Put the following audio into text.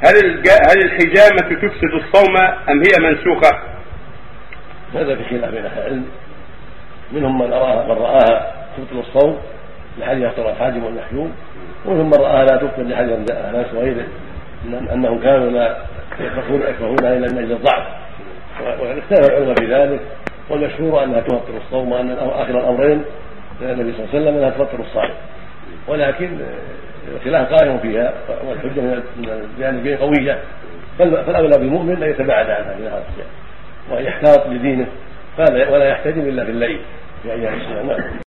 هل هل الحجامة تفسد الصوم أم هي منسوخة؟ هذا في خلاف بين أهل العلم. منهم من راها من رآها تبطل الصوم لحديث يفطر الحاجم والمحجوم. ومنهم من رآها لا تبطل لحديث انس وغيره. أنهم كانوا لا يكرهون يكرهونها الا من أجل الضعف. وقد اختلف العلماء في ذلك. والمشهور أنها تبطل الصوم وأن آخر الأمرين من النبي صلى الله عليه وسلم أنها تبطل الصائم. ولكن الخلاف قائم فيها والحجة من الجانبين قوية. فال- فالاولى بالمؤمن ان يتباعد عنها في هذا الصيام وان يحتاط لدينه ولا يحتجم إلا في الليل في أيام نعم